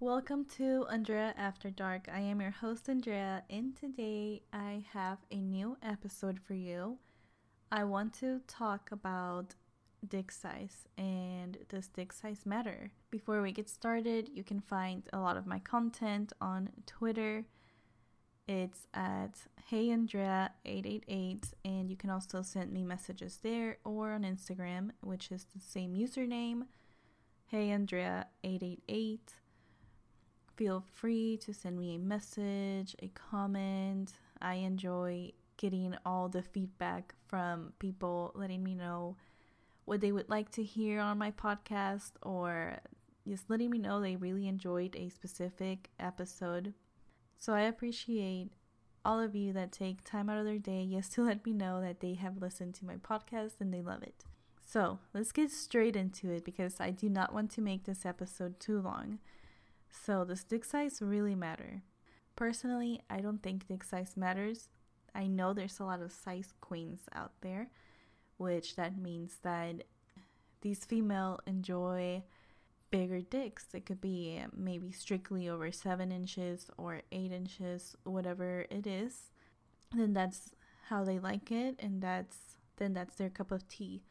Welcome to Andrea After Dark. I am your host, Andrea, and today I have a new episode for you. I want to talk about dick size and does dick size matter? Before we get started, you can find a lot of my content on Twitter. It's at heyandrea888 and you can also send me messages there or on Instagram, which is the same username, heyandrea888 feel free to send me a message, a comment. I enjoy getting all the feedback from people letting me know what they would like to hear on my podcast or just letting me know they really enjoyed a specific episode. So I appreciate all of you that take time out of their day just to let me know that they have listened to my podcast and they love it. So let's get straight into it because I do not want to make this episode too long. So, does dick size really matter? Personally, I don't think dick size matters. I know there's a lot of size queens out there, which that means that these female enjoy bigger dicks. It could be maybe strictly over seven inches or eight inches, whatever it is. Then that's how they like it, and that's then that's their cup of tea.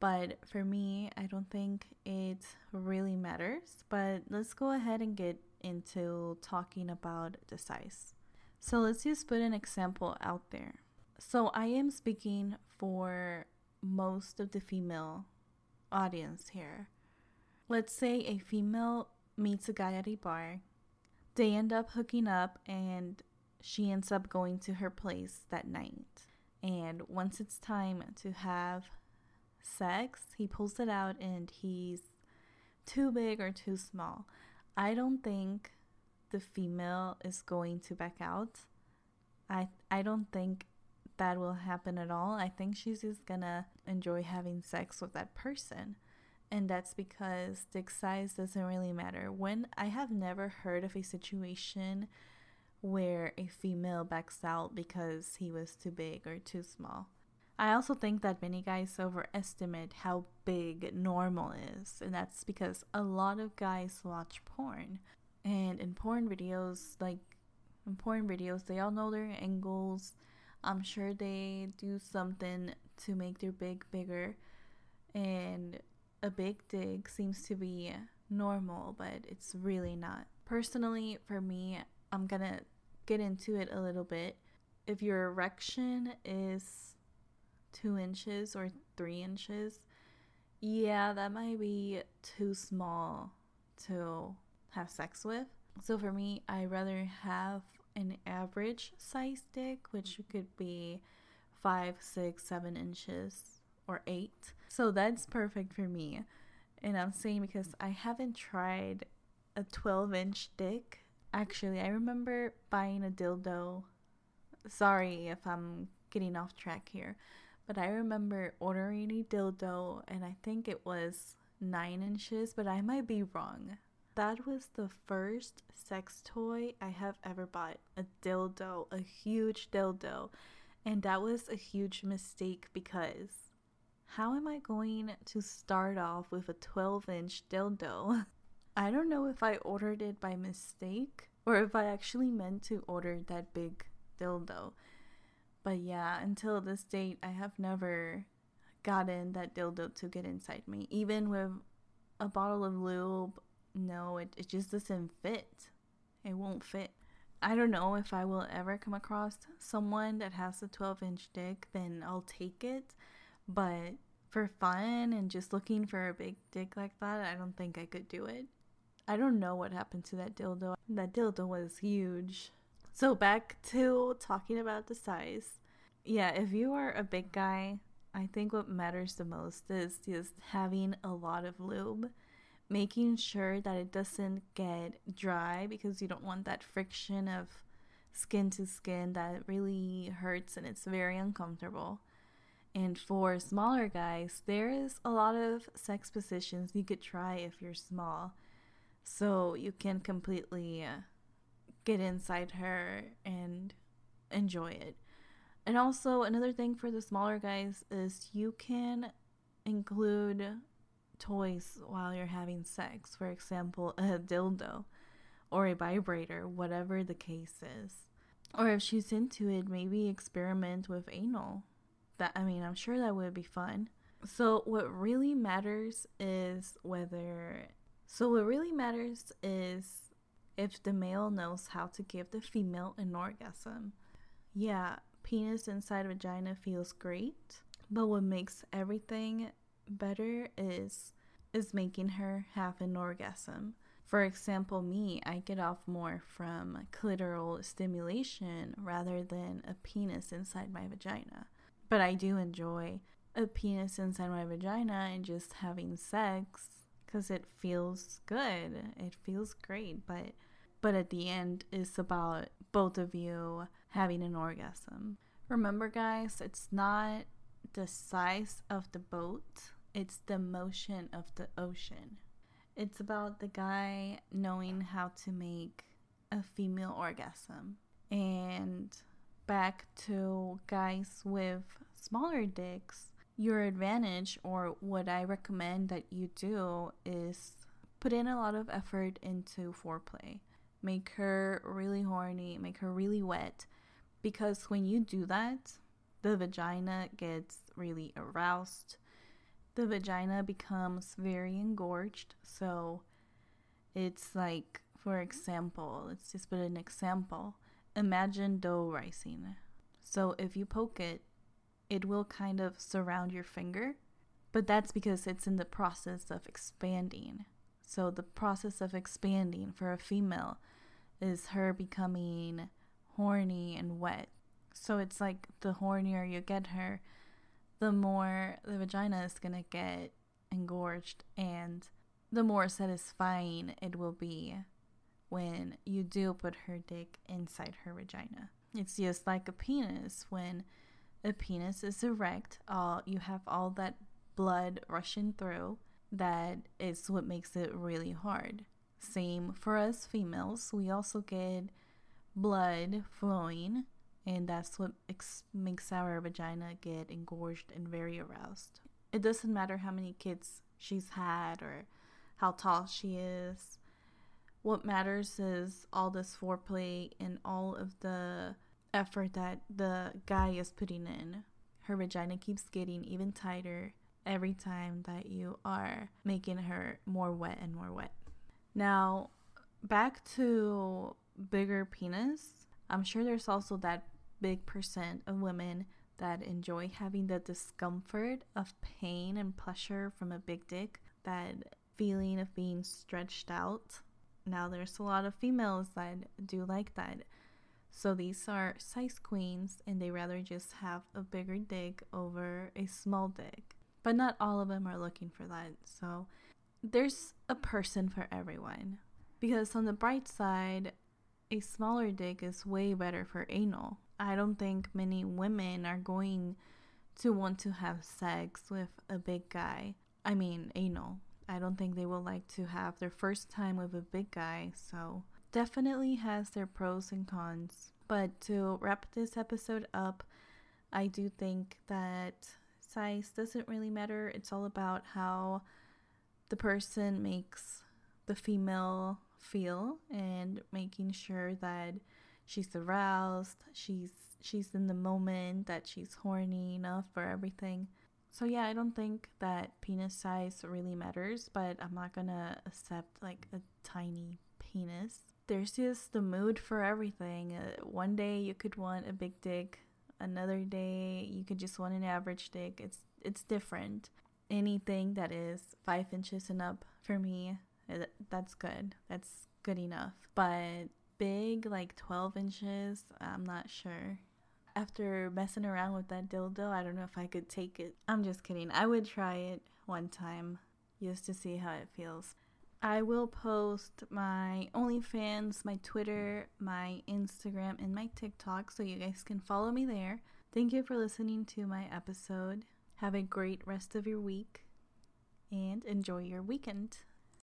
But for me, I don't think it really matters. But let's go ahead and get into talking about the size. So let's just put an example out there. So I am speaking for most of the female audience here. Let's say a female meets a guy at a bar. They end up hooking up and she ends up going to her place that night. And once it's time to have sex, he pulls it out and he's too big or too small. I don't think the female is going to back out. I I don't think that will happen at all. I think she's just gonna enjoy having sex with that person. And that's because dick size doesn't really matter. When I have never heard of a situation where a female backs out because he was too big or too small. I also think that many guys overestimate how big normal is, and that's because a lot of guys watch porn. And in porn videos, like in porn videos, they all know their angles. I'm sure they do something to make their big bigger. And a big dick seems to be normal, but it's really not. Personally, for me, I'm gonna get into it a little bit. If your erection is two inches or three inches, yeah, that might be too small to have sex with. So for me, I rather have an average size dick, which could be five, six, seven inches or eight. So that's perfect for me. And I'm saying because I haven't tried a 12 inch dick. Actually, I remember buying a dildo. Sorry if I'm getting off track here, but I remember ordering a dildo, and I think it was nine inches, but I might be wrong. That was the first sex toy I have ever bought a dildo, a huge dildo. And that was a huge mistake because how am I going to start off with a 12 inch dildo? I don't know if I ordered it by mistake or if I actually meant to order that big dildo. But yeah, until this date, I have never gotten that dildo to get inside me. Even with a bottle of lube, no, it, it just doesn't fit. It won't fit. I don't know if I will ever come across someone that has a 12 inch dick, then I'll take it. But for fun and just looking for a big dick like that, I don't think I could do it. I don't know what happened to that dildo. That dildo was huge. So back to talking about the size. Yeah, if you are a big guy, I think what matters the most is just having a lot of lube, making sure that it doesn't get dry because you don't want that friction of skin to skin that really hurts and it's very uncomfortable. And for smaller guys, there is a lot of sex positions you could try if you're small. So you can completely uh, get inside her and enjoy it. And also, another thing for the smaller guys is you can include toys while you're having sex. For example, a dildo. or a vibrator, whatever the case is. Or if she's into it, maybe experiment with anal. That I mean, I'm sure that would be fun. So what really matters is whether so what really matters is if the male knows how to give the female an orgasm. Yeah, penis inside vagina feels great, but what makes everything better is is making her have an orgasm. For example, me, I get off more from clitoral stimulation rather than a penis inside my vagina. But I do enjoy a penis inside my vagina and just having sex because it feels good. It feels great, but but at the end it's about both of you having an orgasm. Remember guys, it's not the size of the boat, it's the motion of the ocean. It's about the guy knowing how to make a female orgasm. And back to guys with smaller dicks, your advantage or what I recommend that you do is put in a lot of effort into foreplay. Make her really horny, make her really wet because when you do that, the vagina gets really aroused. The vagina becomes very engorged. So it's like, for example, let's just put an example. Imagine dough rising. So if you poke it, it will kind of surround your finger, but that's because it's in the process of expanding. So the process of expanding for a female is her becoming horny and wet. So it's like the hornier you get her, the more the vagina is going to get engorged and the more satisfying it will be when you do put her dick inside her vagina. It's just like a penis when a penis is erect, all you have all that blood rushing through that is what makes it really hard. Same for us females, we also get blood flowing and that's what ex- makes our vagina get engorged and very aroused. It doesn't matter how many kids she's had or how tall she is. What matters is all this foreplay and all of the effort that the guy is putting in. Her vagina keeps getting even tighter every time that you are making her more wet and more wet. Now, back to bigger penis. I'm sure there's also that big percent of women that enjoy having the discomfort of pain and pleasure from a big dick, that feeling of being stretched out. Now, there's a lot of females that do like that. So these are size queens and they rather just have a bigger dick over a small dick. But not all of them are looking for that. So there's a person for everyone. Because on the bright side, a smaller dick is way better for anal. I don't think many women are going to want to have sex with a big guy. I mean, anal. I don't think they will like to have their first time with a big guy, so definitely has their pros and cons. But to wrap this episode up, I do think that size doesn't really matter. It's all about how the person makes the female feel and making sure that she's aroused, she's she's in the moment, that she's horny enough for everything. So yeah, I don't think that penis size really matters, but I'm not gonna accept like a tiny penis. There's just the mood for everything. Uh, one day you could want a big dick, another day you could just want an average dick. It's it's different. Anything that is five inches and up for me, uh, that's good. That's good enough. But big, like 12 inches, I'm not sure after messing around with that dildo, I don't know if I could take it. I'm just kidding. I would try it one time just to see how it feels. I will post my OnlyFans, my Twitter, my Instagram, and my TikTok so you guys can follow me there. Thank you for listening to my episode. Have a great rest of your week and enjoy your weekend.